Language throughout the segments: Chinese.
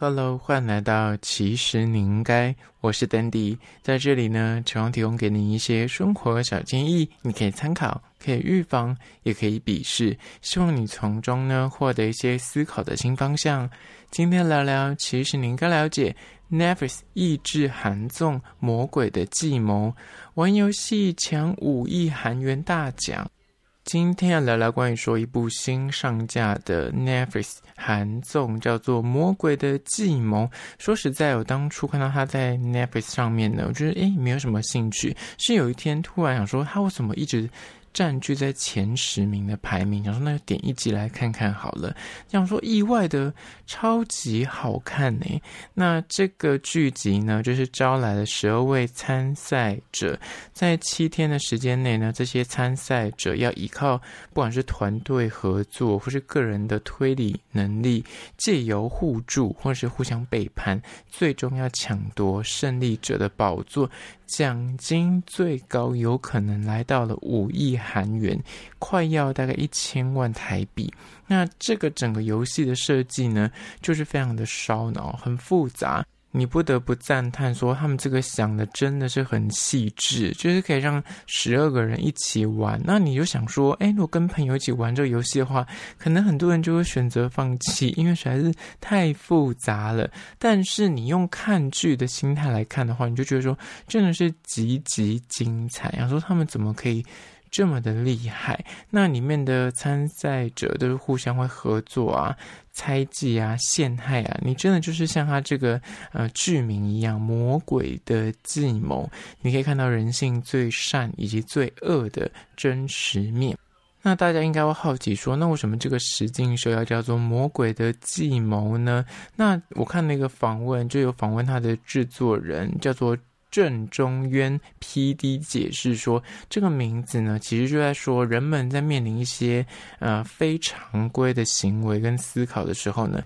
Hello，欢迎来到其实你应该，我是 Dandy，在这里呢，希望提供给你一些生活小建议，你可以参考，可以预防，也可以鄙视，希望你从中呢获得一些思考的新方向。今天聊聊，其实你应该了解 Nefris 抑制韩综魔鬼的计谋，玩游戏抢五亿韩元大奖。今天要聊聊关于说一部新上架的 Netflix 韩综，叫做《魔鬼的计谋》。说实在，我当初看到他在 Netflix 上面呢，我觉得诶没有什么兴趣。是有一天突然想说，它为什么一直占据在前十名的排名，想说那就点一集来看看好了。想说意外的超级好看呢。那这个剧集呢，就是招来了十二位参赛者，在七天的时间内呢，这些参赛者要依靠不管是团队合作或是个人的推理能力，借由互助或是互相背叛，最终要抢夺胜利者的宝座。奖金最高有可能来到了五亿韩元，快要大概一千万台币。那这个整个游戏的设计呢，就是非常的烧脑，很复杂。你不得不赞叹说，他们这个想的真的是很细致，就是可以让十二个人一起玩。那你就想说，哎，如果跟朋友一起玩这个游戏的话，可能很多人就会选择放弃，因为实在是太复杂了。但是你用看剧的心态来看的话，你就觉得说，真的是极其精彩。想说他们怎么可以？这么的厉害，那里面的参赛者都是互相会合作啊、猜忌啊、陷害啊，你真的就是像他这个呃剧名一样，魔鬼的计谋，你可以看到人性最善以及最恶的真实面。那大家应该会好奇说，那为什么这个实境秀要叫做魔鬼的计谋呢？那我看那个访问，就有访问他的制作人，叫做。郑中渊 PD 解释说，这个名字呢，其实就在说人们在面临一些呃非常规的行为跟思考的时候呢。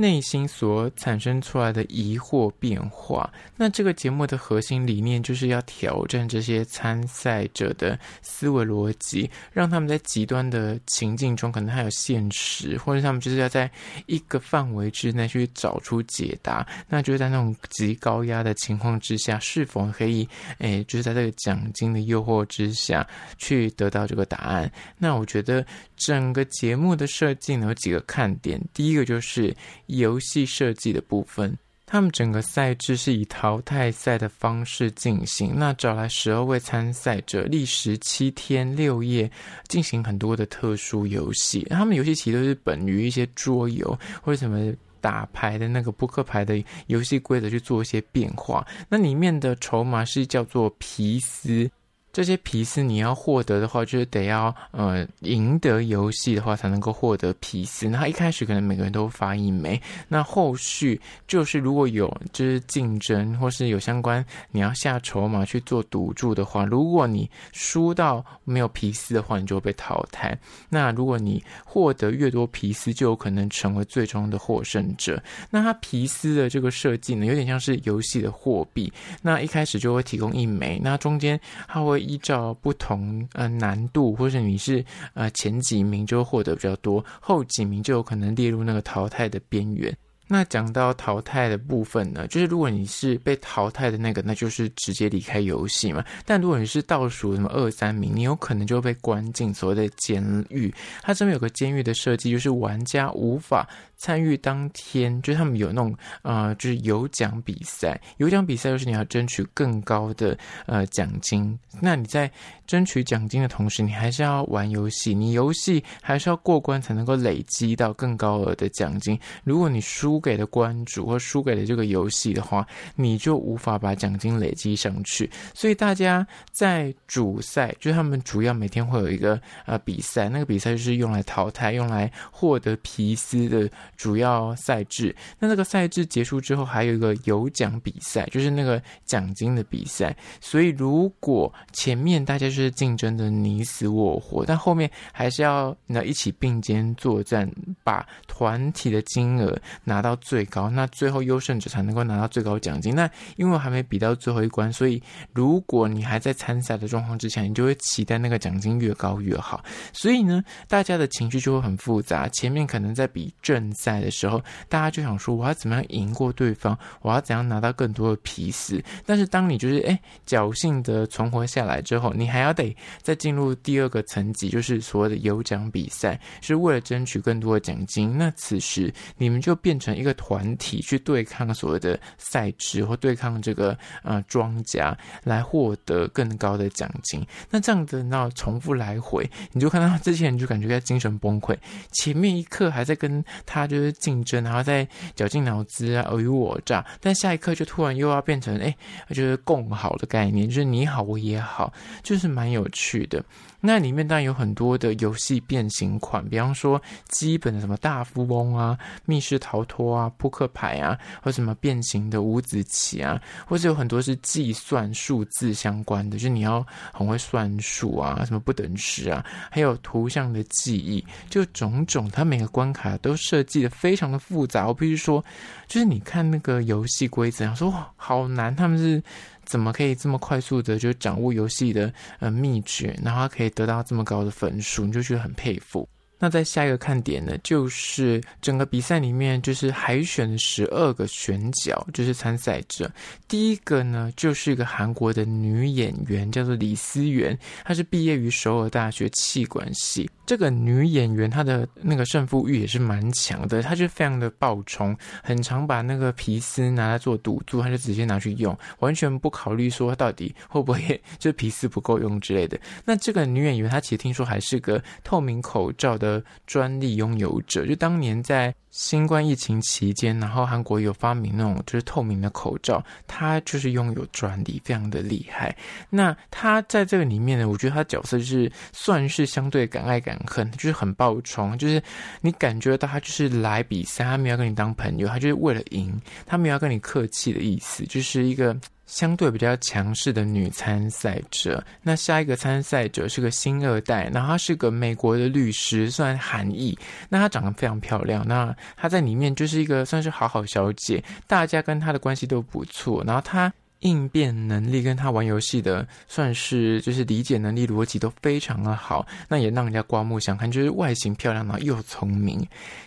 内心所产生出来的疑惑变化，那这个节目的核心理念就是要挑战这些参赛者的思维逻辑，让他们在极端的情境中，可能还有现实，或者他们就是要在一个范围之内去找出解答。那就是在那种极高压的情况之下，是否可以，诶，就是在这个奖金的诱惑之下去得到这个答案？那我觉得整个节目的设计呢，有几个看点，第一个就是。游戏设计的部分，他们整个赛制是以淘汰赛的方式进行。那找来十二位参赛者，历时七天六夜，进行很多的特殊游戏。他们游戏其实都是本于一些桌游或者什么打牌的那个扑克牌的游戏规则去做一些变化。那里面的筹码是叫做皮斯。这些皮斯你要获得的话，就是得要呃赢得游戏的话才能够获得皮斯。那一开始可能每个人都发一枚，那后续就是如果有就是竞争或是有相关你要下筹码去做赌注的话，如果你输到没有皮斯的话，你就会被淘汰。那如果你获得越多皮斯，就有可能成为最终的获胜者。那它皮斯的这个设计呢，有点像是游戏的货币。那一开始就会提供一枚，那中间它会。依照不同呃难度，或者你是呃前几名就获得比较多，后几名就有可能列入那个淘汰的边缘。那讲到淘汰的部分呢，就是如果你是被淘汰的那个，那就是直接离开游戏嘛。但如果你是倒数什么二三名，你有可能就会被关进所谓的监狱。它这边有个监狱的设计，就是玩家无法。参与当天，就是他们有那种呃，就是有奖比赛。有奖比赛就是你要争取更高的呃奖金。那你在争取奖金的同时，你还是要玩游戏。你游戏还是要过关才能够累积到更高额的奖金。如果你输给了关主或输给了这个游戏的话，你就无法把奖金累积上去。所以大家在主赛，就是他们主要每天会有一个呃比赛，那个比赛就是用来淘汰、用来获得皮斯的。主要赛制，那那个赛制结束之后，还有一个有奖比赛，就是那个奖金的比赛。所以如果前面大家是竞争的你死我活，但后面还是要那一起并肩作战，把团体的金额拿到最高，那最后优胜者才能够拿到最高奖金。那因为我还没比到最后一关，所以如果你还在参赛的状况之下，你就会期待那个奖金越高越好。所以呢，大家的情绪就会很复杂。前面可能在比正赛。赛的时候，大家就想说，我要怎么样赢过对方？我要怎样拿到更多的皮斯？但是当你就是哎侥幸的存活下来之后，你还要得再进入第二个层级，就是所谓的有奖比赛，是为了争取更多的奖金。那此时你们就变成一个团体去对抗所谓的赛制或对抗这个呃庄家，来获得更高的奖金。那这样子那重复来回，你就看到这些人就感觉在精神崩溃。前面一刻还在跟他就就是竞争，然后再绞尽脑汁啊尔虞我诈，但下一刻就突然又要变成哎，就是共好的概念，就是你好我也好，就是蛮有趣的。那里面当然有很多的游戏变形款，比方说基本的什么大富翁啊、密室逃脱啊、扑克牌啊，或什么变形的五子棋啊，或者有很多是计算数字相关的，就是你要很会算数啊，什么不等式啊，还有图像的记忆，就种种，它每个关卡都设计的非常的复杂。我必须说，就是你看那个游戏规则，说哇，好难，他们是。怎么可以这么快速的就掌握游戏的呃秘诀，然后可以得到这么高的分数，你就觉得很佩服。那在下一个看点呢，就是整个比赛里面就是海选的十二个选角，就是参赛者。第一个呢，就是一个韩国的女演员，叫做李思源，她是毕业于首尔大学气管系。这个女演员她的那个胜负欲也是蛮强的，她就非常的暴冲，很常把那个皮丝拿来做赌注，她就直接拿去用，完全不考虑说到底会不会 就皮丝不够用之类的。那这个女演员她其实听说还是个透明口罩的。专利拥有者，就当年在新冠疫情期间，然后韩国有发明那种就是透明的口罩，他就是拥有专利，非常的厉害。那他在这个里面呢，我觉得他角色就是算是相对敢爱敢恨，就是很暴冲，就是你感觉到他就是来比赛，他没有跟你当朋友，他就是为了赢，他没有跟你客气的意思，就是一个。相对比较强势的女参赛者，那下一个参赛者是个新二代，然后她是个美国的律师，算韩裔，那她长得非常漂亮，那她在里面就是一个算是好好小姐，大家跟她的关系都不错，然后她。应变能力跟他玩游戏的算是就是理解能力逻辑都非常的好，那也让人家刮目相看，就是外形漂亮然后又聪明。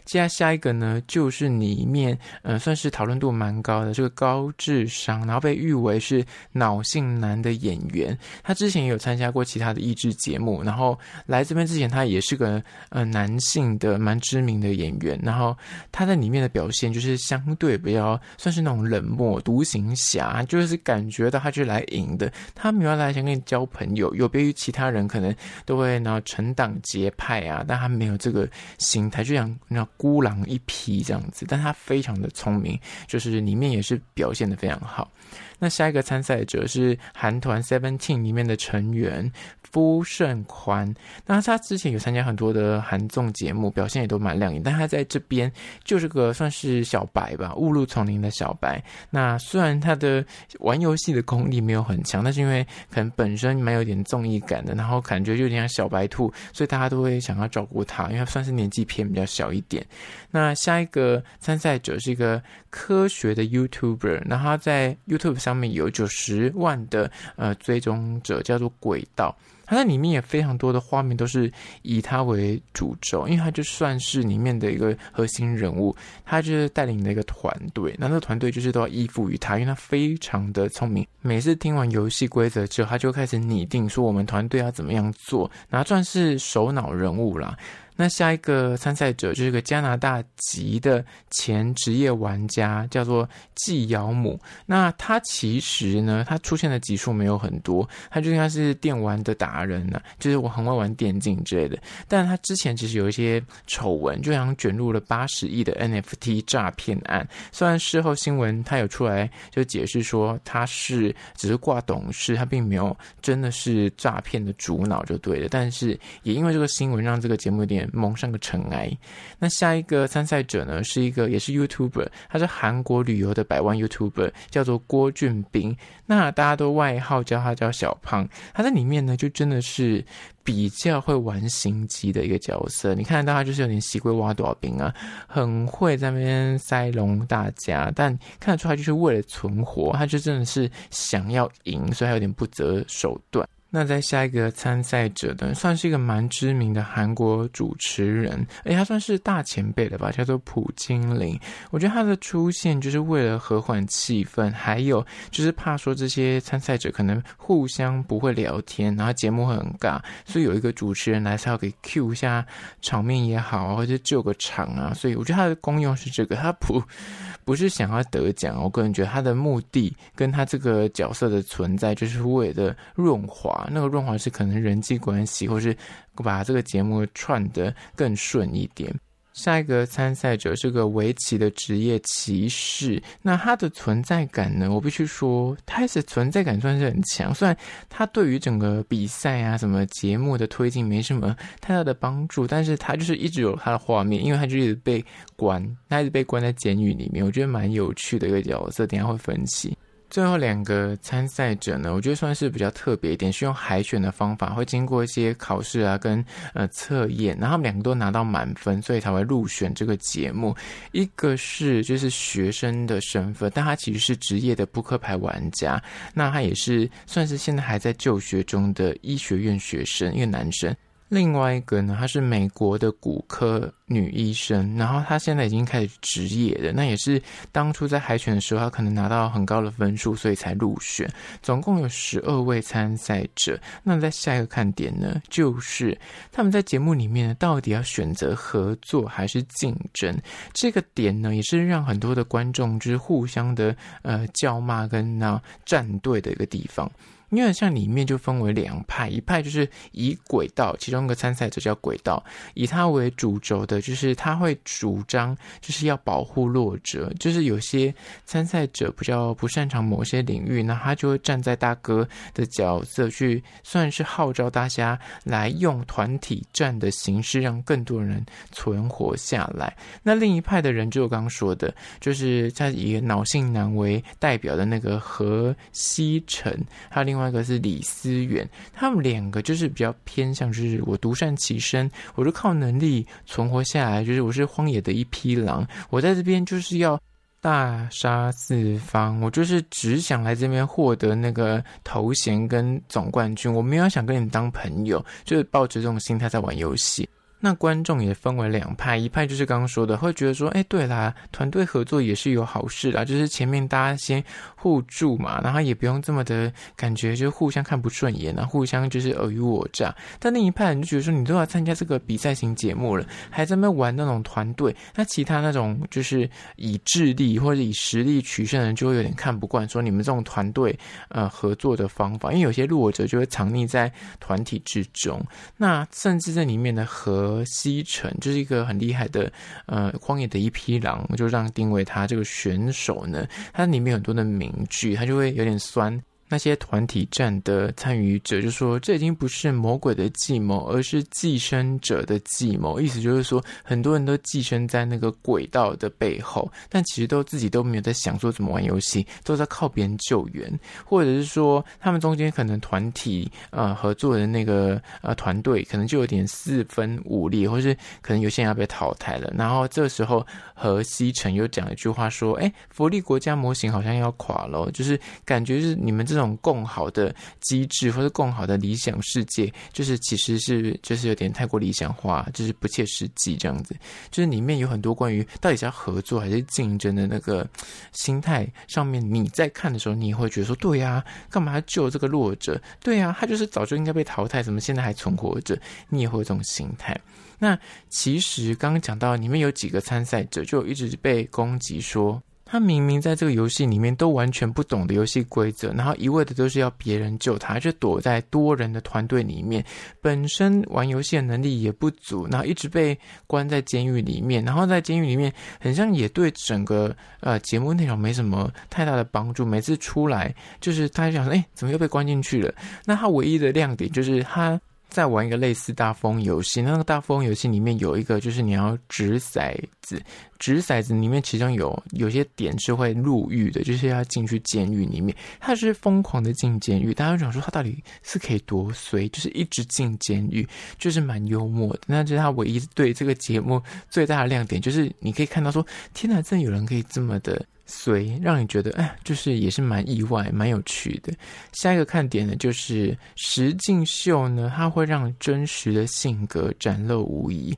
接下来下一个呢，就是里面嗯、呃、算是讨论度蛮高的这个高智商，然后被誉为是脑性男的演员。他之前也有参加过其他的益智节目，然后来这边之前他也是个呃男性的蛮知名的演员。然后他在里面的表现就是相对比较算是那种冷漠独行侠，就是。感觉到他就是来赢的，他没有来想跟你交朋友，有别于其他人可能都会呢成党结派啊，但他没有这个心态，就像那孤狼一匹这样子。但他非常的聪明，就是里面也是表现的非常好。那下一个参赛者是韩团 Seventeen 里面的成员。夫胜宽，那他之前有参加很多的韩综节目，表现也都蛮亮眼。但他在这边就是个算是小白吧，误入丛林的小白。那虽然他的玩游戏的功力没有很强，但是因为可能本身蛮有点综艺感的，然后感觉就有点像小白兔，所以大家都会想要照顾他，因为他算是年纪偏比较小一点。那下一个参赛者是一个科学的 YouTuber，那他在 YouTube 上面有九十万的呃追踪者，叫做轨道。那里面也非常多的画面都是以他为主轴，因为他就算是里面的一个核心人物，他就是带领的一个团队，那这个团队就是都要依附于他，因为他非常的聪明。每次听完游戏规则之后，他就开始拟定说我们团队要怎么样做，那算是首脑人物啦。那下一个参赛者就是个加拿大籍的前职业玩家，叫做季尧姆。那他其实呢，他出现的集数没有很多，他就应该是电玩的达人呢、就是我很会玩电竞之类的。但他之前其实有一些丑闻，就好像卷入了八十亿的 NFT 诈骗案。虽然事后新闻他有出来就解释说他是只是挂董事，他并没有真的是诈骗的主脑就对了。但是也因为这个新闻，让这个节目有点。蒙上个尘埃。那下一个参赛者呢，是一个也是 YouTuber，他是韩国旅游的百万 YouTuber，叫做郭俊斌。那大家都外号叫他叫小胖。他在里面呢，就真的是比较会玩心机的一个角色。你看到他就是有点西龟挖大饼啊，很会在那边塞隆大家，但看得出他就是为了存活，他就真的是想要赢，所以他有点不择手段。那在下一个参赛者的，算是一个蛮知名的韩国主持人，而且他算是大前辈了吧，叫做朴金玲。我觉得他的出现就是为了和缓气氛，还有就是怕说这些参赛者可能互相不会聊天，然后节目会很尬，所以有一个主持人来是要给 Q 一下场面也好，或者救个场啊。所以我觉得他的功用是这个，他不不是想要得奖。我个人觉得他的目的跟他这个角色的存在，就是为了润滑。那个润滑是可能人际关系，或是把这个节目串得更顺一点。下一个参赛者是个围棋的职业棋士，那他的存在感呢？我必须说，他是存在感算是很强。虽然他对于整个比赛啊、什么节目的推进没什么太大的帮助，但是他就是一直有他的画面，因为他就一直被关，他一直被关在监狱里面。我觉得蛮有趣的一个角色，等下会分析。最后两个参赛者呢，我觉得算是比较特别一点，是用海选的方法，会经过一些考试啊，跟呃测验，然后他们两个都拿到满分，所以才会入选这个节目。一个是就是学生的身份，但他其实是职业的扑克牌玩家，那他也是算是现在还在就学中的医学院学生，一个男生。另外一个呢，她是美国的骨科女医生，然后她现在已经开始执业了。那也是当初在海选的时候，她可能拿到很高的分数，所以才入选。总共有十二位参赛者。那在下一个看点呢，就是他们在节目里面到底要选择合作还是竞争？这个点呢，也是让很多的观众就是互相的呃叫骂跟那站队的一个地方。因为像里面就分为两派，一派就是以轨道，其中一个参赛者叫轨道，以他为主轴的，就是他会主张就是要保护弱者，就是有些参赛者比较不擅长某些领域，那他就会站在大哥的角色去，算是号召大家来用团体战的形式，让更多人存活下来。那另一派的人，就我刚刚说的，就是在以脑性男为代表的那个何西成，还有另外。那个是李思远，他们两个就是比较偏向，就是我独善其身，我就靠能力存活下来，就是我是荒野的一匹狼，我在这边就是要大杀四方，我就是只想来这边获得那个头衔跟总冠军，我没有想跟你当朋友，就是抱着这种心态在玩游戏。那观众也分为两派，一派就是刚刚说的，会觉得说，哎，对啦，团队合作也是有好事啦，就是前面大家先互助嘛，然后也不用这么的感觉就互相看不顺眼啊，互相就是尔虞我诈。但另一派人就觉得说，你都要参加这个比赛型节目了，还在那玩那种团队，那其他那种就是以智力或者以实力取胜的人就会有点看不惯，说你们这种团队呃合作的方法，因为有些弱者就会藏匿在团体之中，那甚至在里面的和。和西城就是一个很厉害的，呃，荒野的一匹狼，就让定位他这个选手呢，他里面有很多的名句，他就会有点酸。那些团体战的参与者就说：“这已经不是魔鬼的计谋，而是寄生者的计谋。”意思就是说，很多人都寄生在那个轨道的背后，但其实都自己都没有在想说怎么玩游戏，都在靠别人救援，或者是说他们中间可能团体呃合作的那个呃团队可能就有点四分五裂，或是可能有些人要被淘汰了。然后这时候何西成又讲一句话说：“哎，福利国家模型好像要垮了，就是感觉是你们这这种。”更好的机制或者更好的理想世界，就是其实是就是有点太过理想化，就是不切实际这样子。就是里面有很多关于到底是要合作还是竞争的那个心态上面，你在看的时候，你也会觉得说，对呀，干嘛救这个弱者？对呀，他就是早就应该被淘汰，怎么现在还存活着？你也会有这种心态。那其实刚刚讲到里面有几个参赛者，就一直被攻击说。他明明在这个游戏里面都完全不懂的游戏规则，然后一味的都是要别人救他，就躲在多人的团队里面，本身玩游戏的能力也不足，然后一直被关在监狱里面，然后在监狱里面，很像也对整个呃节目内容没什么太大的帮助。每次出来，就是他想说，哎，怎么又被关进去了？那他唯一的亮点就是他在玩一个类似大富翁游戏，那个大富翁游戏里面有一个就是你要掷骰。子，掷骰子里面其中有有些点是会入狱的，就是要进去监狱里面。他是疯狂的进监狱，大家想说他到底是可以多衰，就是一直进监狱，就是蛮幽默的。那就是他唯一对这个节目最大的亮点，就是你可以看到说，天哪，真的有人可以这么的衰，让你觉得哎，就是也是蛮意外、蛮有趣的。下一个看点呢，就是实境秀呢，它会让真实的性格展露无遗。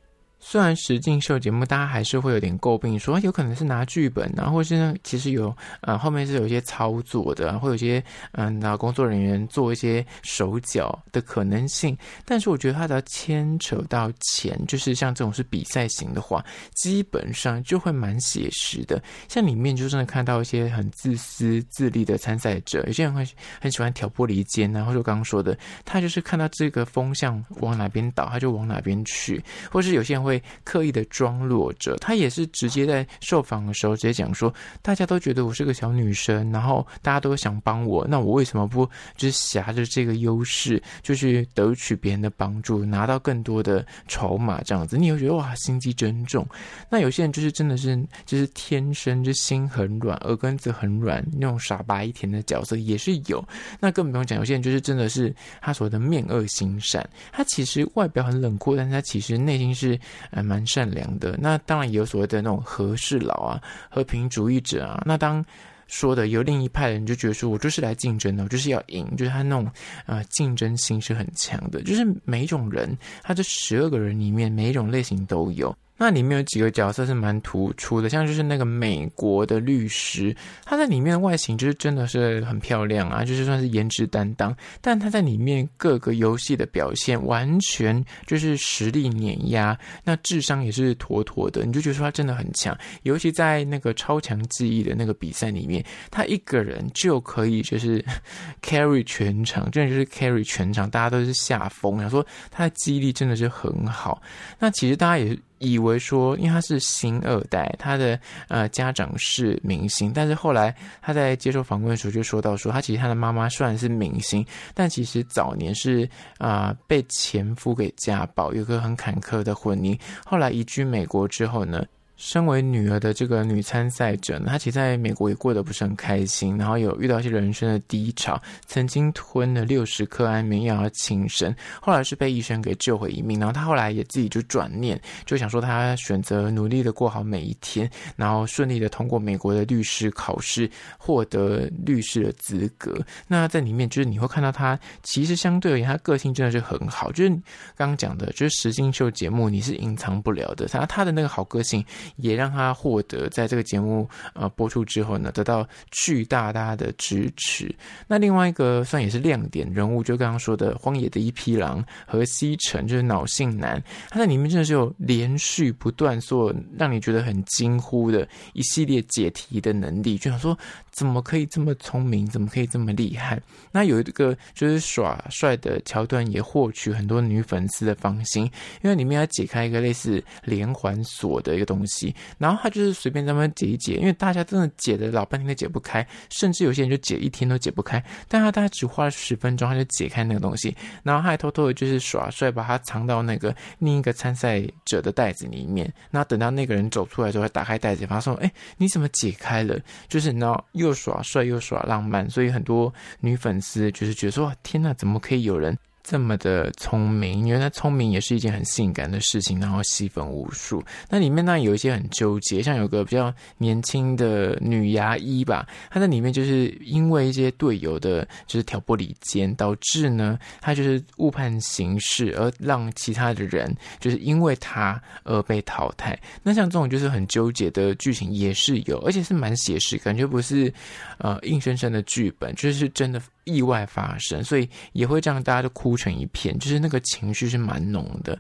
虽然实境秀节目大家还是会有点诟病，说有可能是拿剧本啊，或是呢其实有呃后面是有一些操作的，会有些嗯拿工作人员做一些手脚的可能性。但是我觉得它只要牵扯到钱，就是像这种是比赛型的话，基本上就会蛮写实的。像里面就真的看到一些很自私自利的参赛者，有些人会很喜欢挑拨离间啊，或者刚刚说的，他就是看到这个风向往哪边倒，他就往哪边去，或是有些人会。刻意的装弱者，他也是直接在受访的时候直接讲说，大家都觉得我是个小女生，然后大家都想帮我，那我为什么不就是挟着这个优势，就去得取别人的帮助，拿到更多的筹码这样子？你会觉得哇，心机真重。那有些人就是真的是就是天生就心很软，耳根子很软，那种傻白甜的角色也是有。那更不用讲，有些人就是真的是他所谓的面恶心善，他其实外表很冷酷，但是他其实内心是。还蛮善良的，那当然也有所谓的那种和事佬啊、和平主义者啊。那当说的有另一派的人就觉得说，我就是来竞争的，我就是要赢，就是他那种、呃、竞争心是很强的。就是每一种人，他这十二个人里面，每一种类型都有。那里面有几个角色是蛮突出的，像就是那个美国的律师，他在里面的外形就是真的是很漂亮啊，就是算是颜值担当。但他在里面各个游戏的表现完全就是实力碾压，那智商也是妥妥的，你就觉得说他真的很强。尤其在那个超强记忆的那个比赛里面，他一个人就可以就是 carry 全场，真的就是 carry 全场，大家都是下风。想说他的记忆力真的是很好。那其实大家也。以为说，因为他是星二代，他的呃家长是明星，但是后来他在接受访问的时候就说到说，他其实他的妈妈虽然是明星，但其实早年是啊、被前夫给家暴，有个很坎坷的婚姻，后来移居美国之后呢。身为女儿的这个女参赛者呢，她其实在美国也过得不是很开心，然后有遇到一些人生的低潮，曾经吞了六十颗安眠药要轻生，后来是被医生给救回一命。然后她后来也自己就转念，就想说她选择努力的过好每一天，然后顺利的通过美国的律师考试，获得律师的资格。那在里面就是你会看到她其实相对而言，她个性真的是很好，就是刚刚讲的，就是实境秀节目你是隐藏不了的，她她的那个好个性。也让他获得在这个节目呃播出之后呢，得到巨大大的支持。那另外一个算也是亮点人物，就刚刚说的《荒野的一匹狼》和西城，就是脑性男，他在里面真的是有连续不断做让你觉得很惊呼的一系列解题的能力，就想说怎么可以这么聪明，怎么可以这么厉害？那有一个就是耍帅的桥段，也获取很多女粉丝的芳心，因为里面要解开一个类似连环锁的一个东西。然后他就是随便在那边解一解，因为大家真的解的老半天都解不开，甚至有些人就解一天都解不开。但他大概只花了十分钟，他就解开那个东西，然后他还偷偷的就是耍帅，把它藏到那个另一个参赛者的袋子里面。那等到那个人走出来之后，他打开袋子，发现说：“哎，你怎么解开了？”就是然后又耍帅又耍浪漫，所以很多女粉丝就是觉得说：“天哪，怎么可以有人？”这么的聪明，因为他聪明也是一件很性感的事情，然后吸粉无数。那里面呢有一些很纠结，像有个比较年轻的女牙医吧，她在里面就是因为一些队友的，就是挑拨离间，导致呢她就是误判形势，而让其他的人就是因为她而被淘汰。那像这种就是很纠结的剧情也是有，而且是蛮写实，感觉不是呃硬生生的剧本，就是真的。意外发生，所以也会让大家都哭成一片，就是那个情绪是蛮浓的。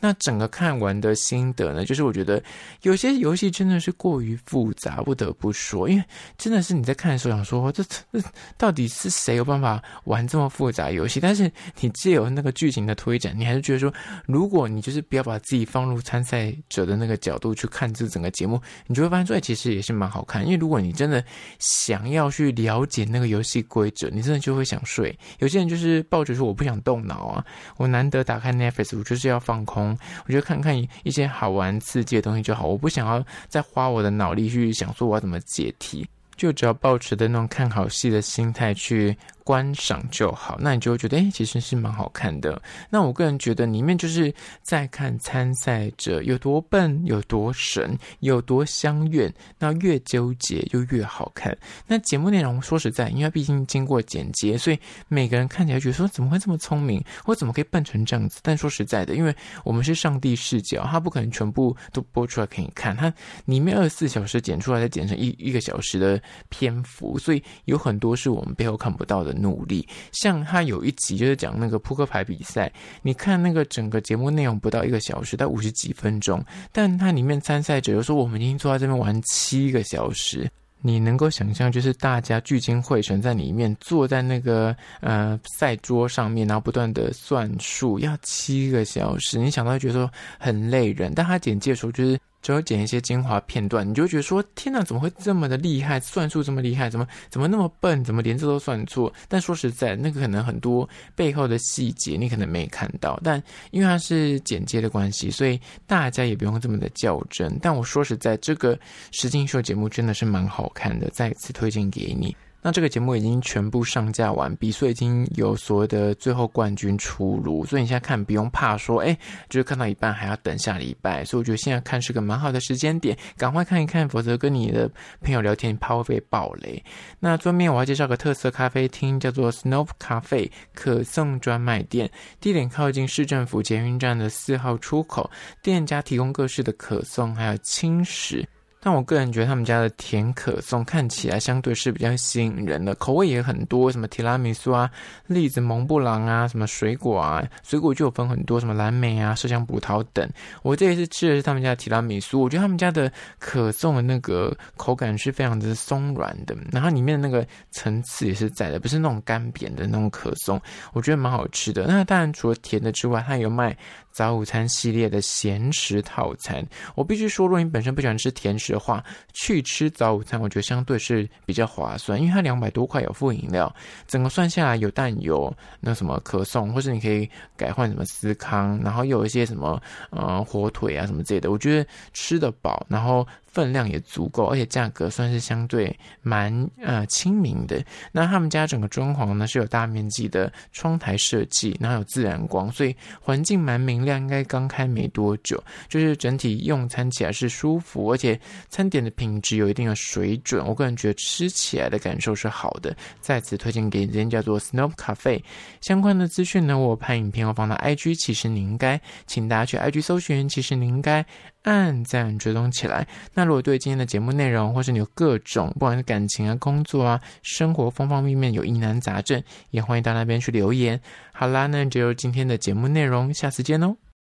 那整个看完的心得呢，就是我觉得有些游戏真的是过于复杂，不得不说，因为真的是你在看的时候想说，这这到底是谁有办法玩这么复杂游戏？但是你借由那个剧情的推展，你还是觉得说，如果你就是不要把自己放入参赛者的那个角度去看这整个节目，你就会发现说，其实也是蛮好看。因为如果你真的想要去了解那个游戏规则，你真的就。就会想睡；有些人就是抱着说我不想动脑啊，我难得打开 Netflix，我就是要放空，我就看看一些好玩刺激的东西就好，我不想要再花我的脑力去想说我要怎么解题，就只要抱持的那种看好戏的心态去。观赏就好，那你就会觉得，哎，其实是蛮好看的。那我个人觉得，里面就是在看参赛者有多笨、有多神、有多相怨，那越纠结就越好看。那节目内容说实在，因为毕竟经过剪接，所以每个人看起来觉得说，怎么会这么聪明，或怎么可以笨成这样子？但说实在的，因为我们是上帝视角，他不可能全部都播出来给你看，他里面二十四小时剪出来，再剪成一一个小时的篇幅，所以有很多是我们背后看不到的。努力，像他有一集就是讲那个扑克牌比赛，你看那个整个节目内容不到一个小时，到五十几分钟，但它里面参赛者又说我们已经坐在这边玩七个小时，你能够想象就是大家聚精会神在里面，坐在那个呃赛桌上面，然后不断的算数，要七个小时，你想到觉得说很累人，但他简介的时候就是。只有剪一些精华片段，你就觉得说：“天哪，怎么会这么的厉害？算术这么厉害？怎么怎么那么笨？怎么连这都算错？”但说实在，那个可能很多背后的细节你可能没看到。但因为它是剪接的关系，所以大家也不用这么的较真。但我说实在，这个实境秀节目真的是蛮好看的，再次推荐给你。那这个节目已经全部上架完毕，所以已经有所谓的最后冠军出炉，所以你现在看不用怕说，哎，就是看到一半还要等下礼拜，所以我觉得现在看是个蛮好的时间点，赶快看一看，否则跟你的朋友聊天怕会被爆雷。那桌面我要介绍个特色咖啡厅，叫做 Snow Cafe 可颂专卖店，地点靠近市政府捷运站的四号出口，店家提供各式的可颂，还有轻食。但我个人觉得他们家的甜可颂看起来相对是比较吸引人的，口味也很多，什么提拉米苏啊、栗子蒙布朗啊、什么水果啊，水果就有分很多，什么蓝莓啊、麝香葡萄等。我这一次吃的是他们家的提拉米苏，我觉得他们家的可颂的那个口感是非常的松软的，然后里面的那个层次也是在的，不是那种干瘪的那种可颂，我觉得蛮好吃的。那当然除了甜的之外，它有卖早午餐系列的咸食套餐。我必须说，如果你本身不喜欢吃甜食，的话，去吃早午餐，我觉得相对是比较划算，因为它两百多块有附饮料，整个算下来有蛋有那什么可颂，或是你可以改换什么司康，然后有一些什么呃火腿啊什么之类的，我觉得吃得饱，然后。分量也足够，而且价格算是相对蛮呃亲民的。那他们家整个装潢呢是有大面积的窗台设计，然后有自然光，所以环境蛮明亮。应该刚开没多久，就是整体用餐起来是舒服，而且餐点的品质有一定的水准。我个人觉得吃起来的感受是好的。在此推荐给你，这间叫做 Snob Cafe。相关的资讯呢，我拍影片我放到 IG，其实你应该请大家去 IG 搜寻，其实你应该。按赞追踪起来。那如果对今天的节目内容，或是你有各种不管是感情啊、工作啊、生活方方面面有疑难杂症，也欢迎到那边去留言。好啦，那就今天的节目内容，下次见喽。